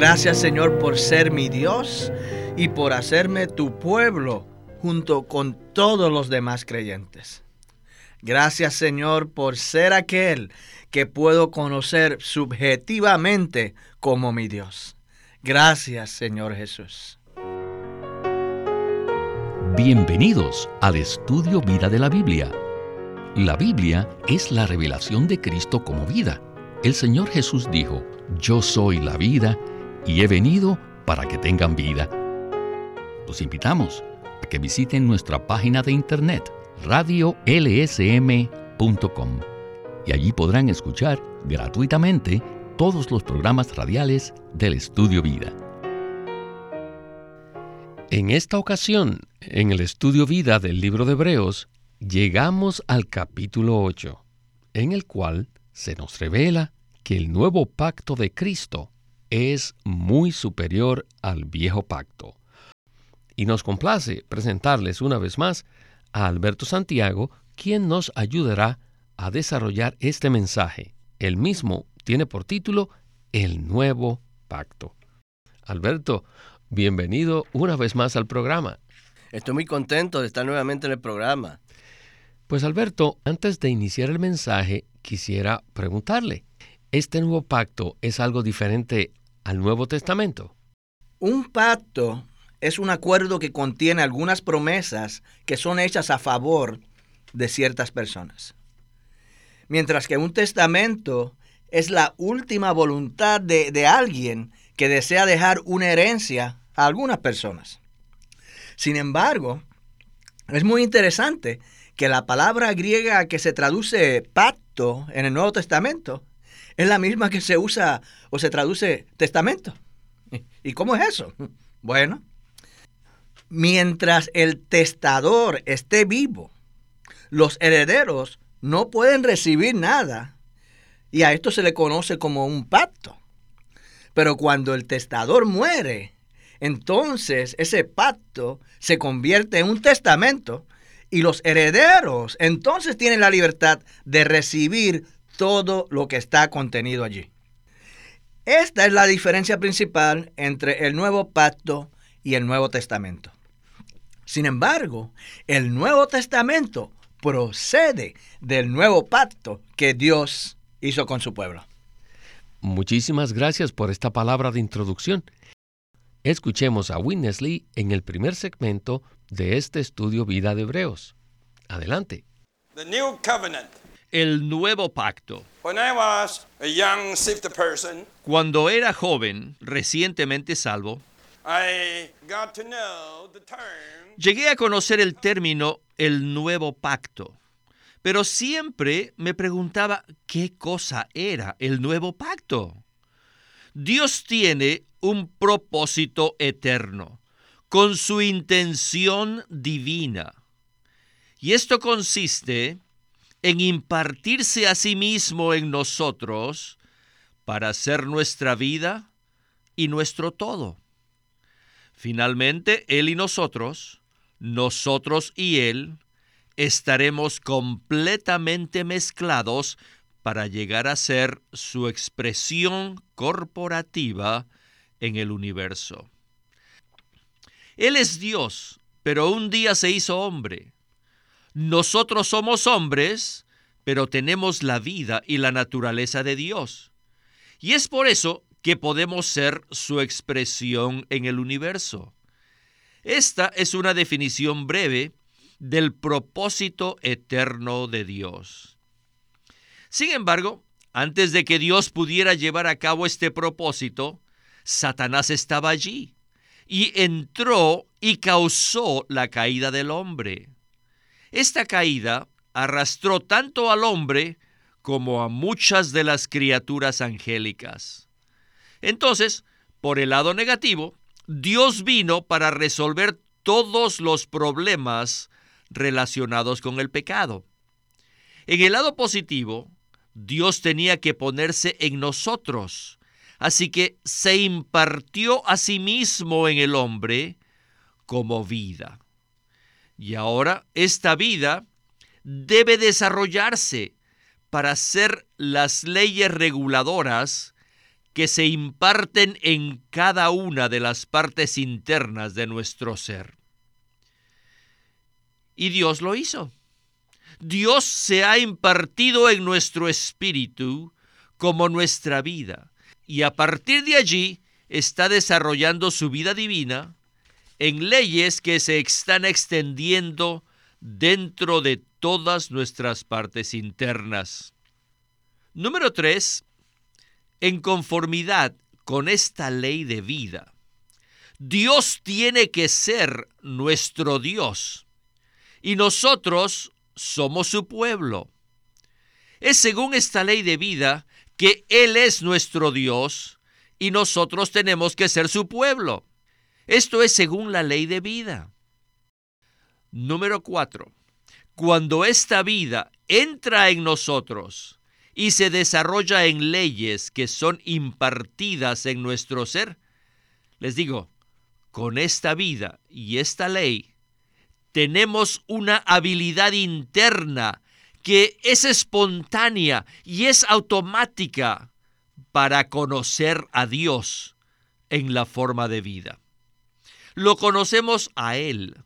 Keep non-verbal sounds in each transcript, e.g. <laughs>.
Gracias Señor por ser mi Dios y por hacerme tu pueblo junto con todos los demás creyentes. Gracias Señor por ser aquel que puedo conocer subjetivamente como mi Dios. Gracias Señor Jesús. Bienvenidos al estudio Vida de la Biblia. La Biblia es la revelación de Cristo como vida. El Señor Jesús dijo, yo soy la vida y he venido para que tengan vida. Los invitamos a que visiten nuestra página de internet radiolsm.com y allí podrán escuchar gratuitamente todos los programas radiales del Estudio Vida. En esta ocasión, en el Estudio Vida del libro de Hebreos, llegamos al capítulo 8, en el cual se nos revela que el nuevo pacto de Cristo es muy superior al viejo pacto. Y nos complace presentarles una vez más a Alberto Santiago, quien nos ayudará a desarrollar este mensaje. El mismo tiene por título El nuevo pacto. Alberto, bienvenido una vez más al programa. Estoy muy contento de estar nuevamente en el programa. Pues Alberto, antes de iniciar el mensaje, quisiera preguntarle, ¿este nuevo pacto es algo diferente al Nuevo Testamento? Un pacto es un acuerdo que contiene algunas promesas que son hechas a favor de ciertas personas. Mientras que un testamento es la última voluntad de, alguien que desea dejar una herencia a algunas personas. Sin embargo, es muy interesante que la palabra griega que se traduce pacto en el Nuevo Testamento es la misma que se usa o se traduce testamento. ¿Y cómo es eso? Bueno, mientras el testador esté vivo, los herederos no pueden recibir nada y a esto se le conoce como un pacto. Pero cuando el testador muere, entonces ese pacto se convierte en un testamento y los herederos entonces tienen la libertad de recibir todo lo que está contenido allí. Esta es la diferencia principal entre el nuevo pacto y el Nuevo Testamento. Sin embargo, el Nuevo Testamento procede del nuevo pacto que Dios hizo con su pueblo. Muchísimas gracias por esta palabra de introducción. Escuchemos a Winnesley en el primer segmento de este estudio Vida de Hebreos. Adelante. El nuevo pacto. Cuando era joven, recientemente salvo, Llegué a conocer el término el nuevo pacto, pero siempre me preguntaba qué cosa era el nuevo pacto. Dios tiene un propósito eterno, con su intención divina. Y esto consiste en impartirse a sí mismo en nosotros para ser nuestra vida y nuestro todo. Finalmente, Él y nosotros, nosotros y Él, estaremos completamente mezclados para llegar a ser su expresión corporativa en el universo. Él es Dios, pero un día se hizo hombre. Nosotros somos hombres, pero tenemos la vida y la naturaleza de Dios. Y es por eso que podemos ser su expresión en el universo. Esta es una definición breve del propósito eterno de Dios. Sin embargo, antes de que Dios pudiera llevar a cabo este propósito, Satanás estaba allí y entró y causó la caída del hombre. Esta caída arrastró tanto al hombre como a muchas de las criaturas angélicas. Entonces, por el lado negativo, Dios vino para resolver todos los problemas relacionados con el pecado. En el lado positivo, Dios tenía que ponerse en nosotros, así que se impartió a sí mismo en el hombre como vida. Y ahora esta vida debe desarrollarse para ser las leyes reguladoras que se imparten en cada una de las partes internas de nuestro ser. Y Dios lo hizo. Dios se ha impartido en nuestro espíritu como nuestra vida. Y a partir de allí está desarrollando su vida divina en leyes que se están extendiendo dentro de todas nuestras partes internas. Número 3. En conformidad con esta ley de vida, Dios tiene que ser nuestro Dios y nosotros somos su pueblo. Es según esta ley de vida que Él es nuestro Dios y nosotros tenemos que ser su pueblo. Esto es según la ley de vida. Número 4. Cuando esta vida entra en nosotros y se desarrolla en leyes que son impartidas en nuestro ser, les digo, con esta vida y esta ley, tenemos una habilidad interna que es espontánea y es automática para conocer a Dios en la forma de vida lo conocemos a Él.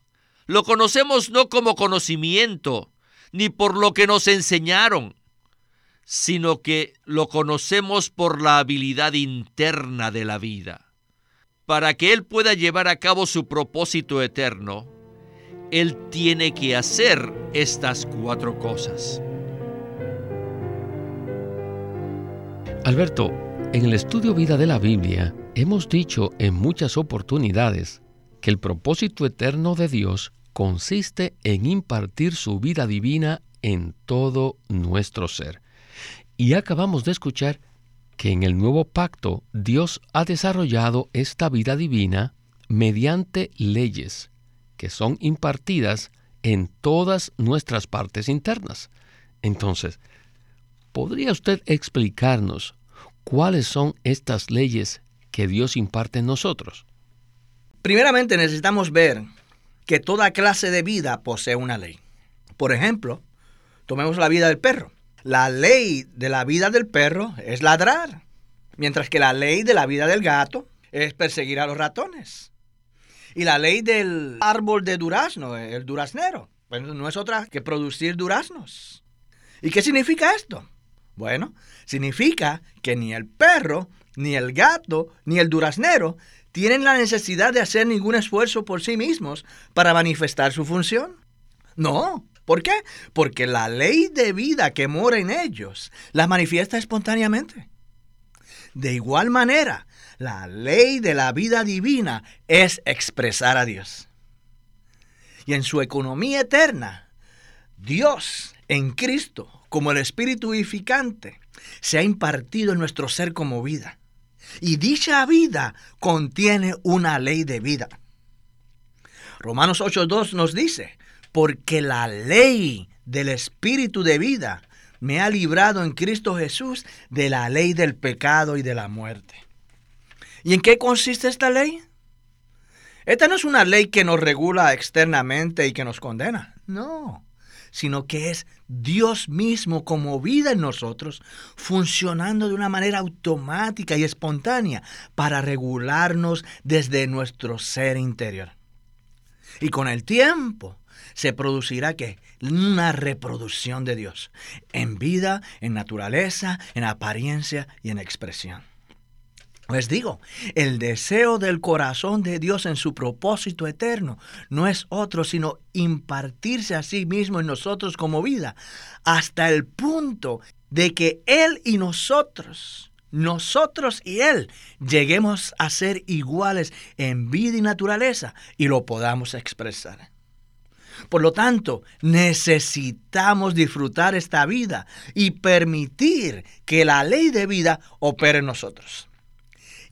Lo conocemos no como conocimiento, ni por lo que nos enseñaron, sino que lo conocemos por la habilidad interna de la vida. Para que Él pueda llevar a cabo su propósito eterno, Él tiene que hacer estas cuatro cosas. Alberto, en el estudio vida de la Biblia hemos dicho en muchas oportunidades que el propósito eterno de Dios consiste en impartir su vida divina en todo nuestro ser. Y acabamos de escuchar que en el nuevo pacto Dios ha desarrollado esta vida divina mediante leyes que son impartidas en todas nuestras partes internas. Entonces, ¿podría usted explicarnos cuáles son estas leyes que Dios imparte en nosotros? Primeramente necesitamos ver que toda clase de vida posee una ley. Por ejemplo, tomemos la vida del perro. La ley de la vida del perro es ladrar, mientras que la ley de la vida del gato es perseguir a los ratones. Y la ley del árbol de durazno, el duraznero, pues no es otra que producir duraznos. ¿Y qué significa esto? Bueno, significa que ni el perro, ni el gato, ni el duraznero tienen la necesidad de hacer ningún esfuerzo por sí mismos para manifestar su función. No. ¿Por qué? Porque la ley de vida que mora en ellos la manifiesta espontáneamente. De igual manera, la ley de la vida divina es expresar a Dios. Y en su economía eterna, Dios en Cristo, como el Espíritu vivificante, se ha impartido en nuestro ser como vida y dicha vida contiene una ley de vida. Romanos 8.2 nos dice, porque la ley del Espíritu de vida me ha librado en Cristo Jesús de la ley del pecado y de la muerte. ¿Y en qué consiste esta ley? Esta no es una ley que nos regula externamente y que nos condena. No sino que es Dios mismo como vida en nosotros, funcionando de una manera automática y espontánea para regularnos desde nuestro ser interior. Y con el tiempo se producirá que una reproducción de Dios en vida, en naturaleza, en apariencia y en expresión. Les digo, el deseo del corazón de Dios en su propósito eterno no es otro sino impartirse a sí mismo en nosotros como vida, hasta el punto de que Él y nosotros, nosotros y Él, lleguemos a ser iguales en vida y naturaleza y lo podamos expresar. Por lo tanto, necesitamos disfrutar esta vida y permitir que la ley de vida opere en nosotros.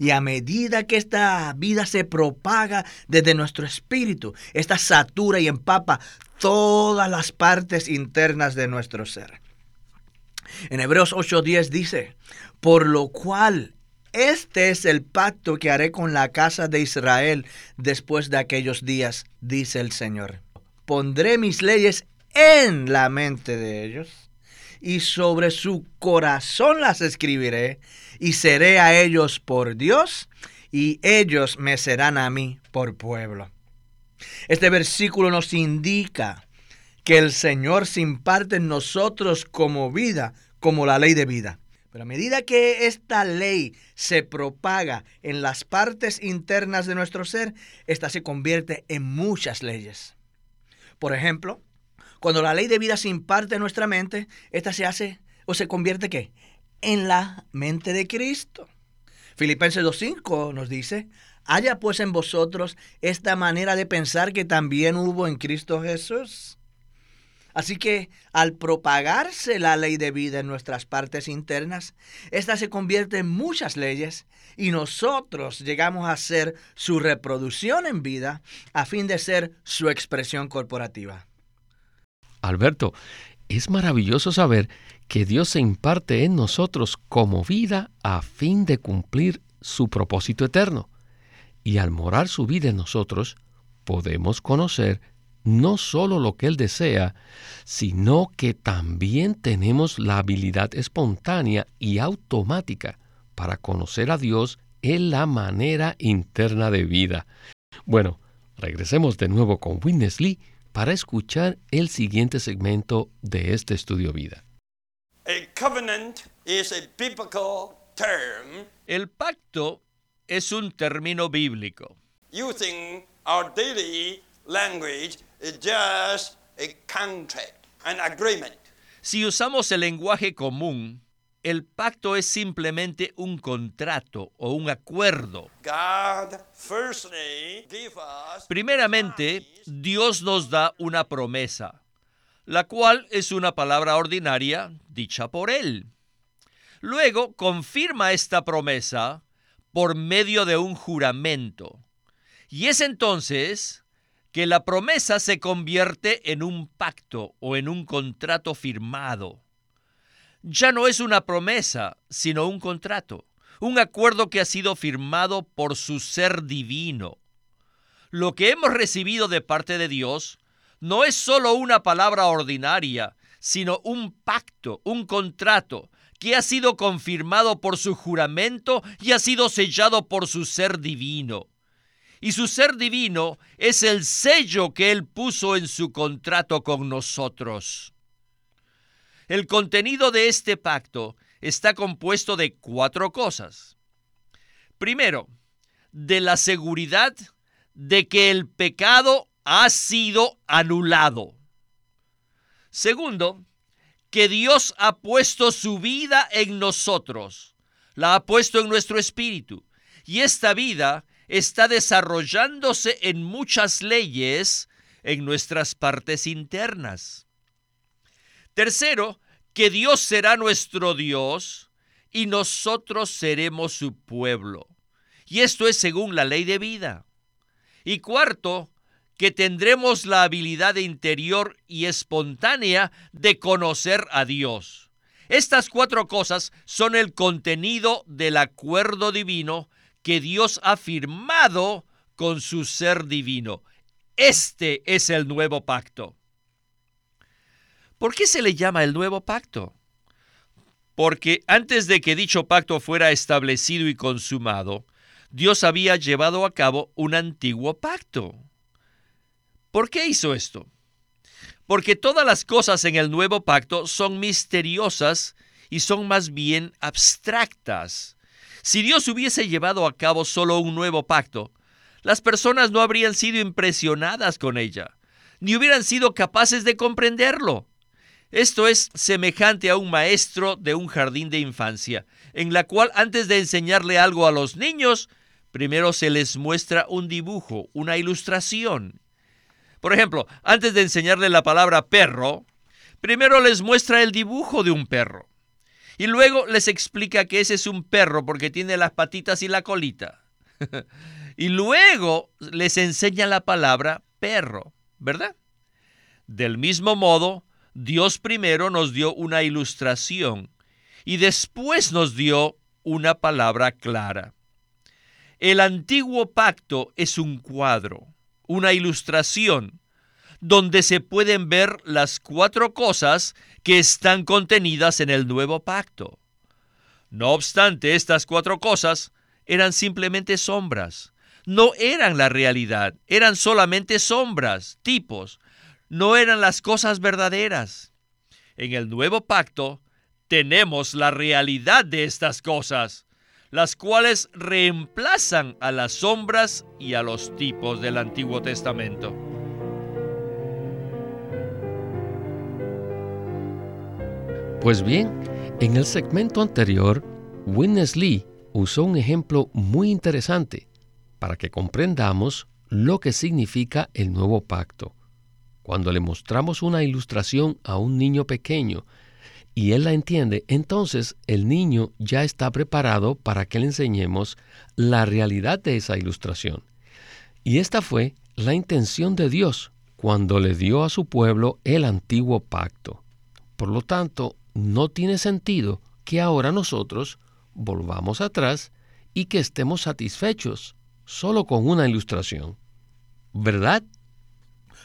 Y a medida que esta vida se propaga desde nuestro espíritu, esta satura y empapa todas las partes internas de nuestro ser. En Hebreos 8:10 dice, por lo cual este es el pacto que haré con la casa de Israel después de aquellos días, dice el Señor. Pondré mis leyes en la mente de ellos y sobre su corazón las escribiré, y seré a ellos por Dios, y ellos me serán a mí por pueblo. Este versículo nos indica que el Señor se imparte en nosotros como vida, como la ley de vida. Pero a medida que esta ley se propaga en las partes internas de nuestro ser, esta se convierte en muchas leyes. Por ejemplo, cuando la ley de vida se imparte en nuestra mente, esta se hace o se convierte ¿qué? En la mente de Cristo. Filipenses 2.5 nos dice, haya pues en vosotros esta manera de pensar que también hubo en Cristo Jesús. Así que al propagarse la ley de vida en nuestras partes internas, esta se convierte en muchas leyes y nosotros llegamos a ser su reproducción en vida a fin de ser su expresión corporativa. Alberto, es maravilloso saber que Dios se imparte en nosotros como vida a fin de cumplir su propósito eterno. Y al morar su vida en nosotros, podemos conocer no solo lo que Él desea, sino que también tenemos la habilidad espontánea y automática para conocer a Dios en la manera interna de vida. Bueno, regresemos de nuevo con Witness Lee para escuchar el siguiente segmento de este estudio vida. El pacto es un término bíblico. Using our daily language is just a contract, an agreement. Si usamos el lenguaje común, el pacto es simplemente un contrato o un acuerdo. Primeramente, Dios nos da una promesa, la cual es una palabra ordinaria dicha por Él. Luego confirma esta promesa por medio de un juramento. Y es entonces que la promesa se convierte en un pacto o en un contrato firmado. Ya no es una promesa, sino un contrato, un acuerdo que ha sido firmado por su ser divino. Lo que hemos recibido de parte de Dios no es solo una palabra ordinaria, sino un pacto, un contrato, que ha sido confirmado por su juramento y ha sido sellado por su ser divino y su ser divino es el sello que Él puso en su contrato con nosotros. El contenido de este pacto está compuesto de cuatro cosas. Primero, de la seguridad de que el pecado ha sido anulado. Segundo, que Dios ha puesto su vida en nosotros, la ha puesto en nuestro espíritu, y esta vida está desarrollándose en muchas leyes en nuestras partes internas. Tercero, que Dios será nuestro Dios y nosotros seremos su pueblo. Y esto es según la ley de vida. Y cuarto, que tendremos la habilidad interior y espontánea de conocer a Dios. Estas cuatro cosas son el contenido del acuerdo divino que Dios ha firmado con su ser divino. Este es el nuevo pacto. ¿Por qué se le llama el nuevo pacto? Porque antes de que dicho pacto fuera establecido y consumado, Dios había llevado a cabo un antiguo pacto. ¿Por qué hizo esto? Porque todas las cosas en el nuevo pacto son misteriosas y son más bien abstractas. Si Dios hubiese llevado a cabo solo un nuevo pacto, las personas no habrían sido impresionadas con ella, ni hubieran sido capaces de comprenderlo. Esto es semejante a un maestro de un jardín de infancia, en la cual antes de enseñarle algo a los niños, primero se les muestra un dibujo, una ilustración. Por ejemplo, antes de enseñarle la palabra perro, primero les muestra el dibujo de un perro. Y luego les explica que ese es un perro porque tiene las patitas y la colita. <laughs> y luego les enseña la palabra perro, ¿verdad? Del mismo modo, Dios primero nos dio una ilustración y después nos dio una palabra clara. El antiguo pacto es un cuadro, una ilustración, donde se pueden ver las cuatro cosas que están contenidas en el nuevo pacto. No obstante, estas cuatro cosas eran simplemente sombras. No eran la realidad, eran solamente sombras, tipos. No eran las cosas verdaderas. En el nuevo pacto tenemos la realidad de estas cosas, las cuales reemplazan a las sombras y a los tipos del Antiguo Testamento. Pues bien, en el segmento anterior, Witness Lee usó un ejemplo muy interesante para que comprendamos lo que significa el nuevo pacto. Cuando le mostramos una ilustración a un niño pequeño y él la entiende, entonces el niño ya está preparado para que le enseñemos la realidad de esa ilustración. Y esta fue la intención de Dios cuando le dio a su pueblo el antiguo pacto. Por lo tanto, no tiene sentido que ahora nosotros volvamos atrás y que estemos satisfechos solo con una ilustración. ¿Verdad?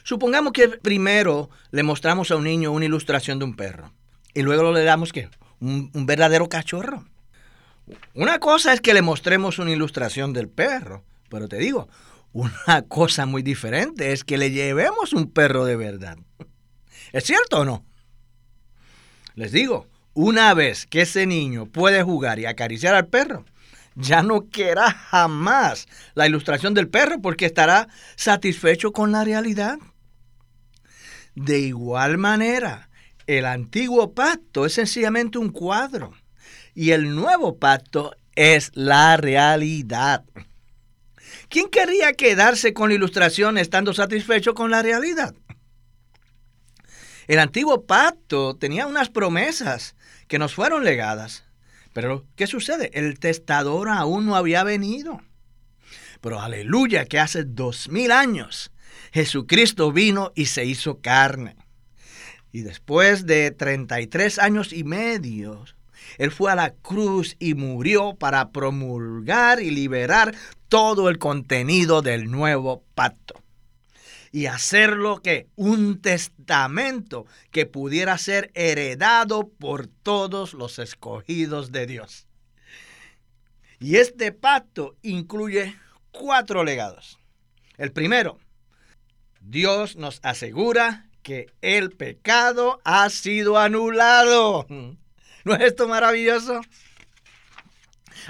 Supongamos que primero le mostramos a un niño una ilustración de un perro y luego le damos que un, un verdadero cachorro. Una cosa es que le mostremos una ilustración del perro, pero te digo, una <laughs> cosa muy diferente es que le llevemos un perro de verdad. ¿Es cierto o no? Les digo, una vez que ese niño puede jugar y acariciar al perro, ya no querrá jamás la ilustración del perro porque estará satisfecho con la realidad. De igual manera, el antiguo pacto es sencillamente un cuadro y el nuevo pacto es la realidad. ¿Quién querría quedarse con la ilustración estando satisfecho con la realidad? El antiguo pacto tenía unas promesas que nos fueron legadas. Pero, ¿qué sucede? El testador aún no había venido. Pero aleluya que hace dos mil años Jesucristo vino y se hizo carne. Y después de 33 años y medio, Él fue a la cruz y murió para promulgar y liberar todo el contenido del nuevo pacto y hacerlo que un testamento que pudiera ser heredado por todos los escogidos de Dios. Y este pacto incluye cuatro legados. El primero, Dios nos asegura que el pecado ha sido anulado. ¿No es esto maravilloso?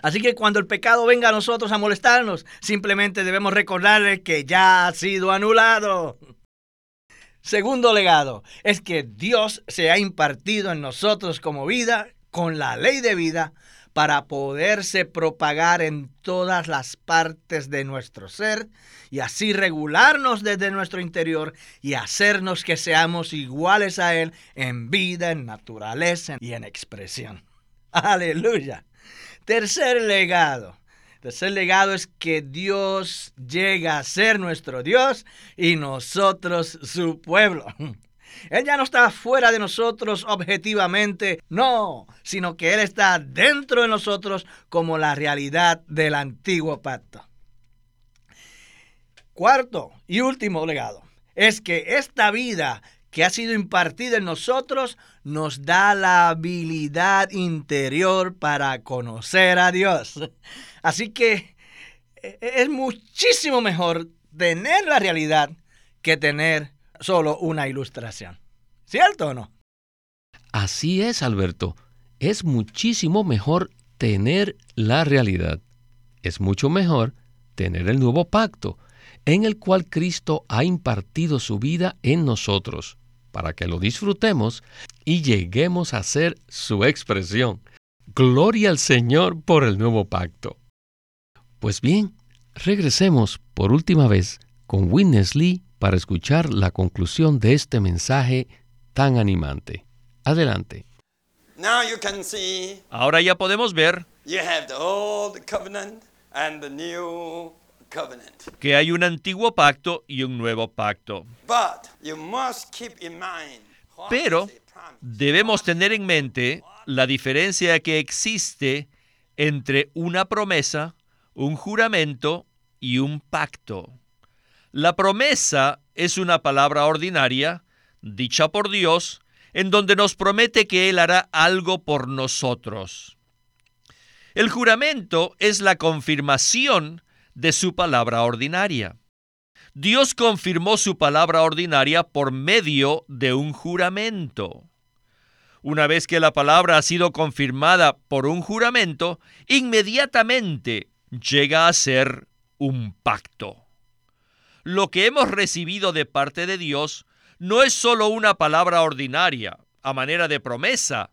Así que cuando el pecado venga a nosotros a molestarnos, simplemente debemos recordarle que ya ha sido anulado. Segundo legado es que Dios se ha impartido en nosotros como vida con la ley de vida para poderse propagar en todas las partes de nuestro ser y así regularnos desde nuestro interior y hacernos que seamos iguales a Él en vida, en naturaleza y en expresión. <laughs> Aleluya. Tercer legado. Tercer legado es que Dios llega a ser nuestro Dios y nosotros su pueblo. <laughs> Él ya no está fuera de nosotros objetivamente, no, sino que Él está dentro de nosotros como la realidad del antiguo pacto. Cuarto y último legado es que esta vida que ha sido impartida en nosotros nos da la habilidad interior para conocer a Dios. Así que e, e, es muchísimo mejor tener la realidad que tener solo una ilustración. ¿Cierto o no? Así es, Alberto. Es muchísimo mejor tener la realidad. Es mucho mejor tener el nuevo pacto, en el cual Cristo ha impartido su vida en nosotros para que lo disfrutemos y lleguemos a ser su expresión. Gloria al Señor por el nuevo pacto. Pues bien, regresemos por última vez con Witness Lee para escuchar la conclusión de este mensaje tan animante. Adelante. Ahora ya podemos ver que hay un antiguo pacto y un nuevo pacto. Pero debemos tener en mente la diferencia que existe entre una promesa, un juramento y un pacto. La promesa es una palabra ordinaria, dicha por Dios, en donde nos promete que Él hará algo por nosotros. El juramento es la confirmación de su palabra ordinaria. Dios confirmó su palabra ordinaria por medio de un juramento. Una vez que la palabra ha sido confirmada por un juramento, inmediatamente llega a ser un pacto. Lo que hemos recibido de parte de Dios no es solo una palabra ordinaria, a manera de promesa,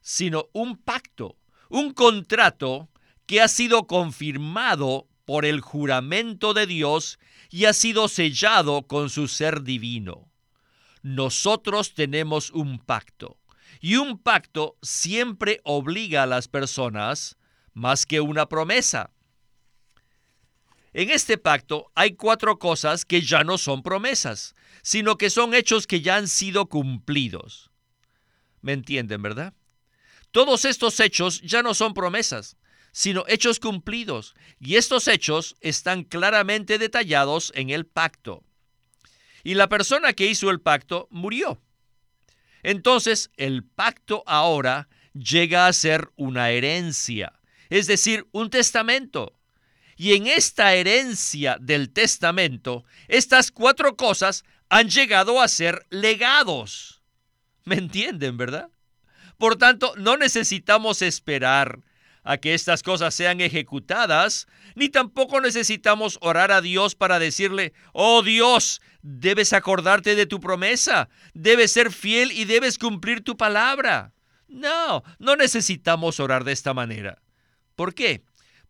sino un pacto, un contrato que ha sido confirmado por el juramento de Dios y ha sido sellado con su ser divino. Nosotros tenemos un pacto, y un pacto siempre obliga a las personas más que una promesa. En este pacto hay cuatro cosas que ya no son promesas, sino que son hechos que ya han sido cumplidos. ¿Me entienden, verdad? Todos estos hechos ya no son promesas, sino hechos cumplidos, y estos hechos están claramente detallados en el pacto. Y la persona que hizo el pacto murió. Entonces el pacto ahora llega a ser una herencia, es decir, un testamento. Y en esta herencia del testamento, estas cuatro cosas han llegado a ser legados. ¿Me entienden, verdad? Por tanto, no necesitamos esperar a que estas cosas sean ejecutadas, ni tampoco necesitamos orar a Dios para decirle, oh Dios, debes acordarte de tu promesa, debes ser fiel y debes cumplir tu palabra. No, no necesitamos orar de esta manera. ¿Por qué?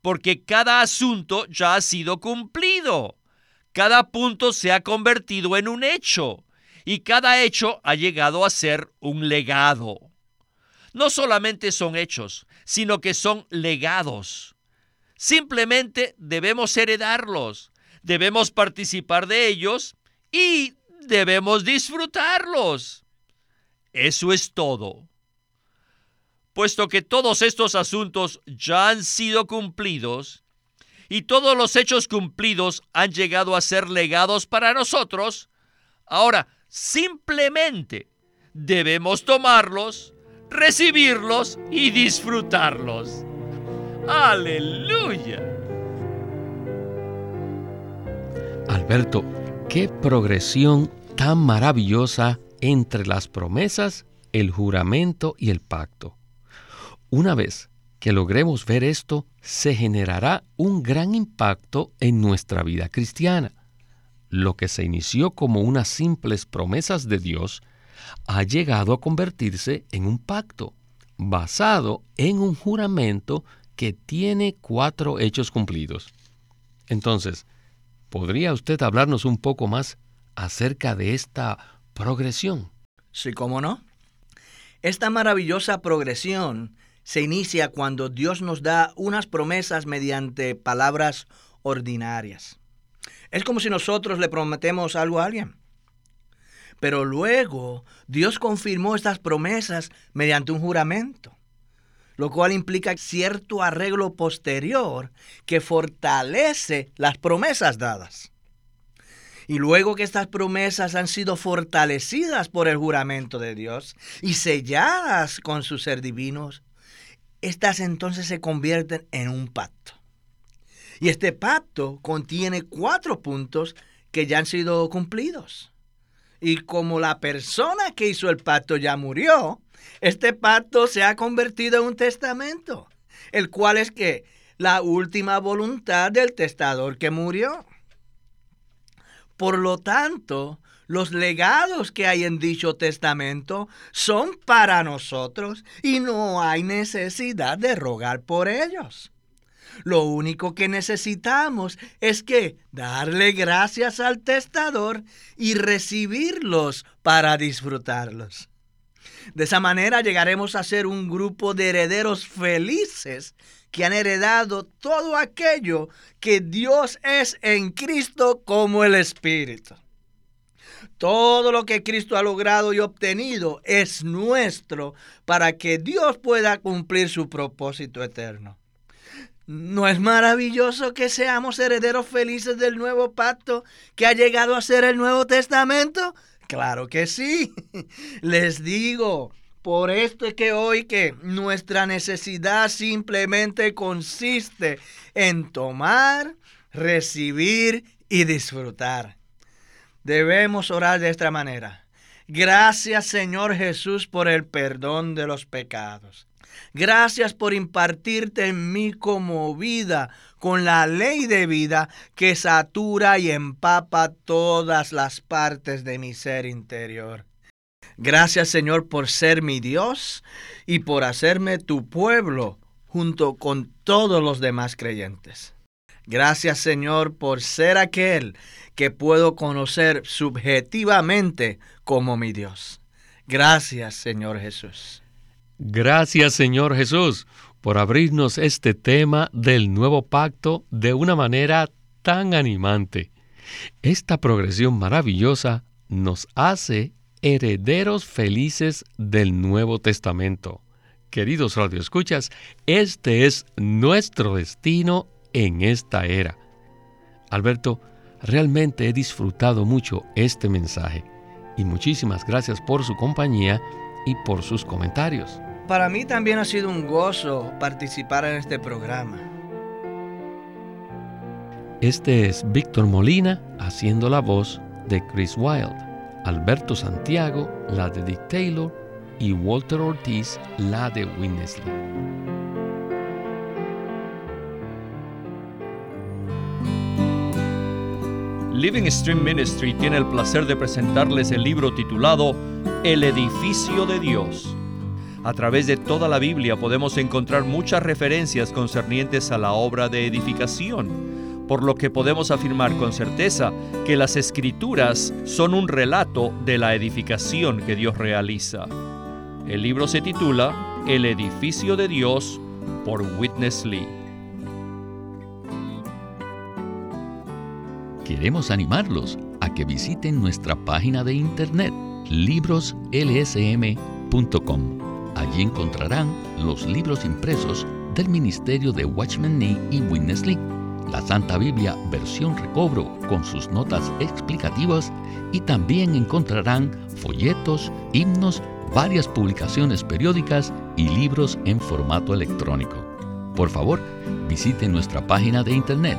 Porque cada asunto ya ha sido cumplido. Cada punto se ha convertido en un hecho y cada hecho ha llegado a ser un legado. No solamente son hechos, sino que son legados. Simplemente debemos heredarlos, debemos participar de ellos y debemos disfrutarlos. Eso es todo puesto que todos estos asuntos ya han sido cumplidos y todos los hechos cumplidos han llegado a ser legados para nosotros, ahora simplemente debemos tomarlos, recibirlos y disfrutarlos. Aleluya. Alberto, qué progresión tan maravillosa entre las promesas, el juramento y el pacto. Una vez que logremos ver esto, se generará un gran impacto en nuestra vida cristiana. Lo que se inició como unas simples promesas de Dios ha llegado a convertirse en un pacto, basado en un juramento que tiene cuatro hechos cumplidos. Entonces, ¿podría usted hablarnos un poco más acerca de esta progresión? Sí, cómo no. Esta maravillosa progresión se inicia cuando Dios nos da unas promesas mediante palabras ordinarias. Es como si nosotros le prometemos algo a alguien. Pero luego Dios confirmó estas promesas mediante un juramento, lo cual implica cierto arreglo posterior que fortalece las promesas dadas. Y luego que estas promesas han sido fortalecidas por el juramento de Dios y selladas con su ser divinos, estas entonces se convierten en un pacto. Y este pacto contiene cuatro puntos que ya han sido cumplidos. Y como la persona que hizo el pacto ya murió, este pacto se ha convertido en un testamento, el cual es que la última voluntad del testador que murió. Por lo tanto, los legados que hay en dicho testamento son para nosotros y no hay necesidad de rogar por ellos. Lo único que necesitamos es que darle gracias al testador y recibirlos para disfrutarlos. De esa manera llegaremos a ser un grupo de herederos felices que han heredado todo aquello que Dios es en Cristo como el Espíritu. Todo lo que Cristo ha logrado y obtenido es nuestro para que Dios pueda cumplir su propósito eterno. ¿No es maravilloso que seamos herederos felices del nuevo pacto que ha llegado a ser el Nuevo Testamento? Claro que sí. <laughs> Les digo, por esto es que hoy que nuestra necesidad simplemente consiste en tomar, recibir y disfrutar. Debemos orar de esta manera. Gracias Señor Jesús por el perdón de los pecados. Gracias por impartirte en mí como vida con la ley de vida que satura y empapa todas las partes de mi ser interior. Gracias Señor por ser mi Dios y por hacerme tu pueblo junto con todos los demás creyentes. Gracias Señor por ser aquel que puedo conocer subjetivamente como mi Dios. Gracias Señor Jesús. Gracias Señor Jesús por abrirnos este tema del nuevo pacto de una manera tan animante. Esta progresión maravillosa nos hace herederos felices del Nuevo Testamento. Queridos radioescuchas, este es nuestro destino en esta era. Alberto, realmente he disfrutado mucho este mensaje y muchísimas gracias por su compañía y por sus comentarios. Para mí también ha sido un gozo participar en este programa. Este es Víctor Molina haciendo la voz de Chris Wilde, Alberto Santiago la de Dick Taylor y Walter Ortiz la de Winnesley. Living Stream Ministry tiene el placer de presentarles el libro titulado El edificio de Dios. A través de toda la Biblia podemos encontrar muchas referencias concernientes a la obra de edificación, por lo que podemos afirmar con certeza que las escrituras son un relato de la edificación que Dios realiza. El libro se titula El edificio de Dios por Witness Lee. Queremos animarlos a que visiten nuestra página de internet libroslsm.com. Allí encontrarán los libros impresos del Ministerio de Watchman Nee y Witness Lee, la Santa Biblia versión recobro con sus notas explicativas y también encontrarán folletos, himnos, varias publicaciones periódicas y libros en formato electrónico. Por favor, visite nuestra página de internet